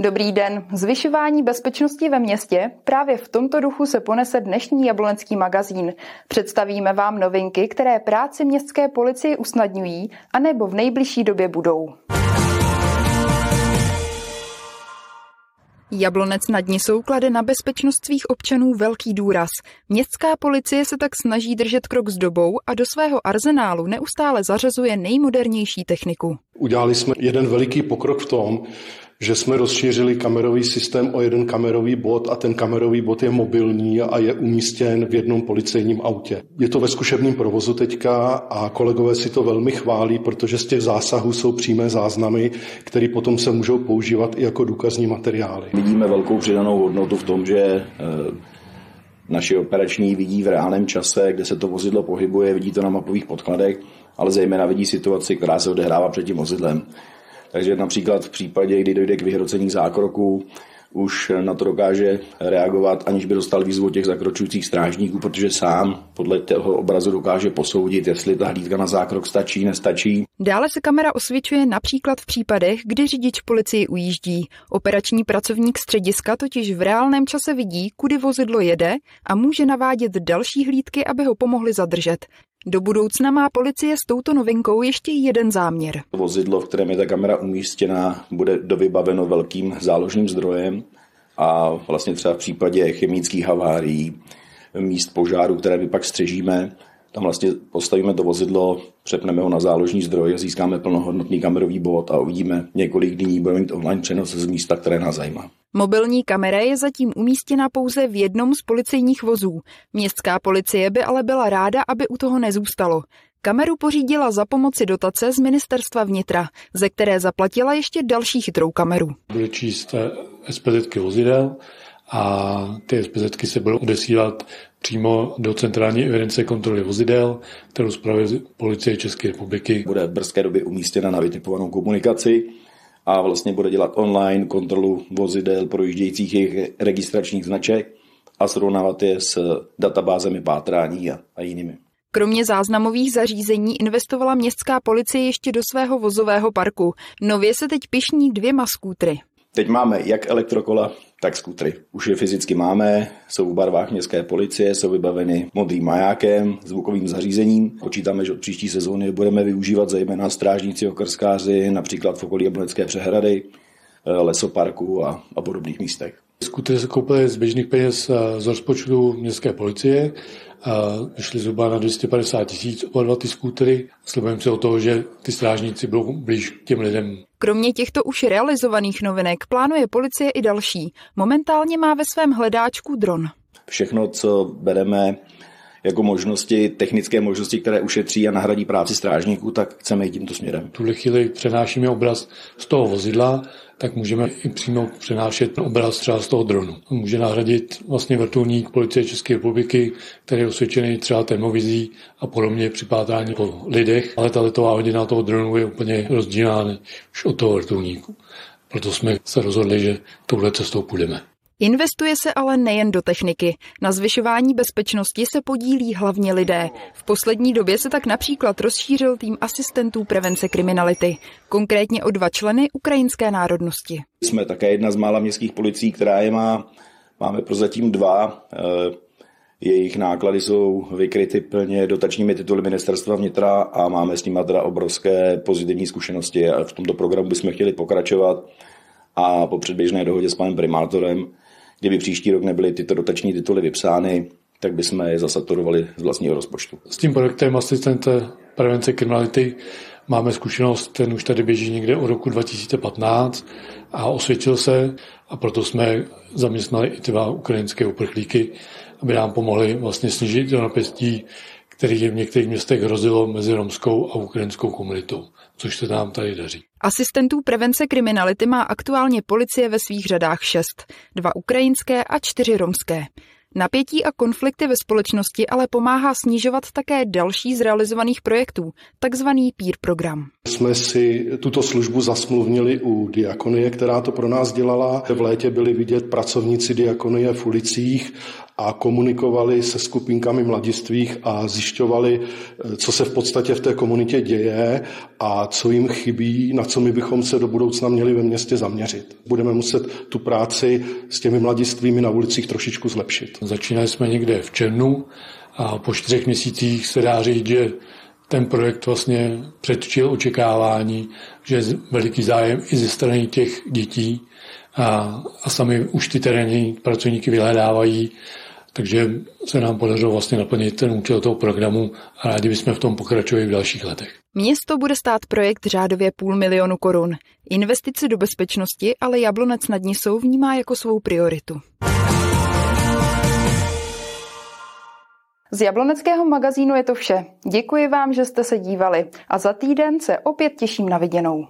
Dobrý den. Zvyšování bezpečnosti ve městě právě v tomto duchu se ponese dnešní jablonecký magazín. Představíme vám novinky, které práci městské policie usnadňují, anebo v nejbližší době budou. Jablonec nad Nisou klade na bezpečnost svých občanů velký důraz. Městská policie se tak snaží držet krok s dobou a do svého arzenálu neustále zařazuje nejmodernější techniku. Udělali jsme jeden veliký pokrok v tom, že jsme rozšířili kamerový systém o jeden kamerový bod a ten kamerový bod je mobilní a je umístěn v jednom policejním autě. Je to ve zkušebním provozu teďka a kolegové si to velmi chválí, protože z těch zásahů jsou přímé záznamy, které potom se můžou používat i jako důkazní materiály. Vidíme velkou přidanou hodnotu v tom, že eh, naši operační vidí v reálném čase, kde se to vozidlo pohybuje, vidí to na mapových podkladech, ale zejména vidí situaci, která se odehrává před tím vozidlem. Takže například v případě, kdy dojde k vyhrocení zákroku, už na to dokáže reagovat, aniž by dostal výzvu těch zakročujících strážníků, protože sám podle toho obrazu dokáže posoudit, jestli ta hlídka na zákrok stačí, nestačí. Dále se kamera osvědčuje například v případech, kdy řidič policii ujíždí. Operační pracovník střediska totiž v reálném čase vidí, kudy vozidlo jede a může navádět další hlídky, aby ho pomohli zadržet. Do budoucna má policie s touto novinkou ještě jeden záměr. Vozidlo, v kterém je ta kamera umístěna, bude dovybaveno velkým záložním zdrojem a vlastně třeba v případě chemických havárií, míst požáru, které my pak střežíme, tam vlastně postavíme to vozidlo, přepneme ho na záložní zdroj, získáme plnohodnotný kamerový bod a uvidíme několik dní, budeme mít online přenos z místa, které nás zajímá. Mobilní kamera je zatím umístěna pouze v jednom z policejních vozů. Městská policie by ale byla ráda, aby u toho nezůstalo. Kameru pořídila za pomoci dotace z ministerstva vnitra, ze které zaplatila ještě další chytrou kameru. Bude číst SPZ vozidel a ty SPZ se budou odesílat přímo do centrální evidence kontroly vozidel, kterou zpravuje policie České republiky. Bude v brzké době umístěna na vytipovanou komunikaci a vlastně bude dělat online kontrolu vozidel projíždějících jejich registračních značek a srovnávat je s databázemi pátrání a, a jinými. Kromě záznamových zařízení investovala městská policie ještě do svého vozového parku. Nově se teď pišní dvěma skútry. Teď máme jak elektrokola, tak skutry. Už je fyzicky máme, jsou v barvách městské policie, jsou vybaveny modrým majákem, zvukovým zařízením. Počítáme, že od příští sezóny budeme využívat zejména strážníci okrskáři, například v okolí Jablonecké přehrady, eh, lesoparku a, a podobných místech. Skutry se koupily z běžných peněz eh, z rozpočtu městské policie vyšly zhruba na 250 tisíc oba dva ty skútery. Slibujeme se o toho, že ty strážníci budou blíž k těm lidem. Kromě těchto už realizovaných novinek plánuje policie i další. Momentálně má ve svém hledáčku dron. Všechno, co bereme jako možnosti, technické možnosti, které ušetří a nahradí práci strážníků, tak chceme jít tímto směrem. V tuhle chvíli přenášíme obraz z toho vozidla, tak můžeme i přímo přenášet obraz třeba z toho dronu. Může nahradit vlastně vrtulník policie České republiky, který je osvědčený třeba termovizí a podobně při pátrání po lidech, ale ta letová hodina toho dronu je úplně rozdílná už od toho vrtulníku. Proto jsme se rozhodli, že touhle cestou půjdeme. Investuje se ale nejen do techniky. Na zvyšování bezpečnosti se podílí hlavně lidé. V poslední době se tak například rozšířil tým asistentů prevence kriminality, konkrétně o dva členy ukrajinské národnosti. Jsme také jedna z mála městských policií, která je má. Máme prozatím dva. Eh, jejich náklady jsou vykryty plně dotačními tituly ministerstva vnitra a máme s nimi teda obrovské pozitivní zkušenosti. V tomto programu bychom chtěli pokračovat a po předběžné dohodě s panem primátorem Kdyby příští rok nebyly tyto dotační tituly vypsány, tak bychom je zasaturovali z vlastního rozpočtu. S tím projektem asistente prevence kriminality máme zkušenost, ten už tady běží někde o roku 2015 a osvědčil se a proto jsme zaměstnali i ty dva ukrajinské uprchlíky, aby nám pomohli vlastně snížit to který v některých městech hrozilo mezi romskou a ukrajinskou komunitou, což se nám tady daří. Asistentů prevence kriminality má aktuálně policie ve svých řadách šest, dva ukrajinské a čtyři romské. Napětí a konflikty ve společnosti ale pomáhá snižovat také další z realizovaných projektů, takzvaný PEER program. Jsme si tuto službu zasmluvnili u Diakonie, která to pro nás dělala. V létě byli vidět pracovníci Diakonie v ulicích a komunikovali se skupinkami mladistvých a zjišťovali, eh, co se v podstatě v té komunitě děje a co jim chybí, na co my bychom se do budoucna měli ve městě zaměřit. Budeme muset tu práci s těmi mladistvými na ulicích trošičku zlepšit. Začínali jsme někde v červnu a po čtyřech měsících se dá říct, že ten projekt vlastně předčil očekávání, že je veliký zájem i ze strany těch dětí a, a sami už ty terénní pracovníky vyhledávají, takže se nám podařilo vlastně naplnit ten účel toho programu a rádi bychom v tom pokračovali v dalších letech. Město bude stát projekt řádově půl milionu korun. Investice do bezpečnosti ale Jablonec nad Nisou vnímá jako svou prioritu. Z Jabloneckého magazínu je to vše. Děkuji vám, že jste se dívali a za týden se opět těším na viděnou.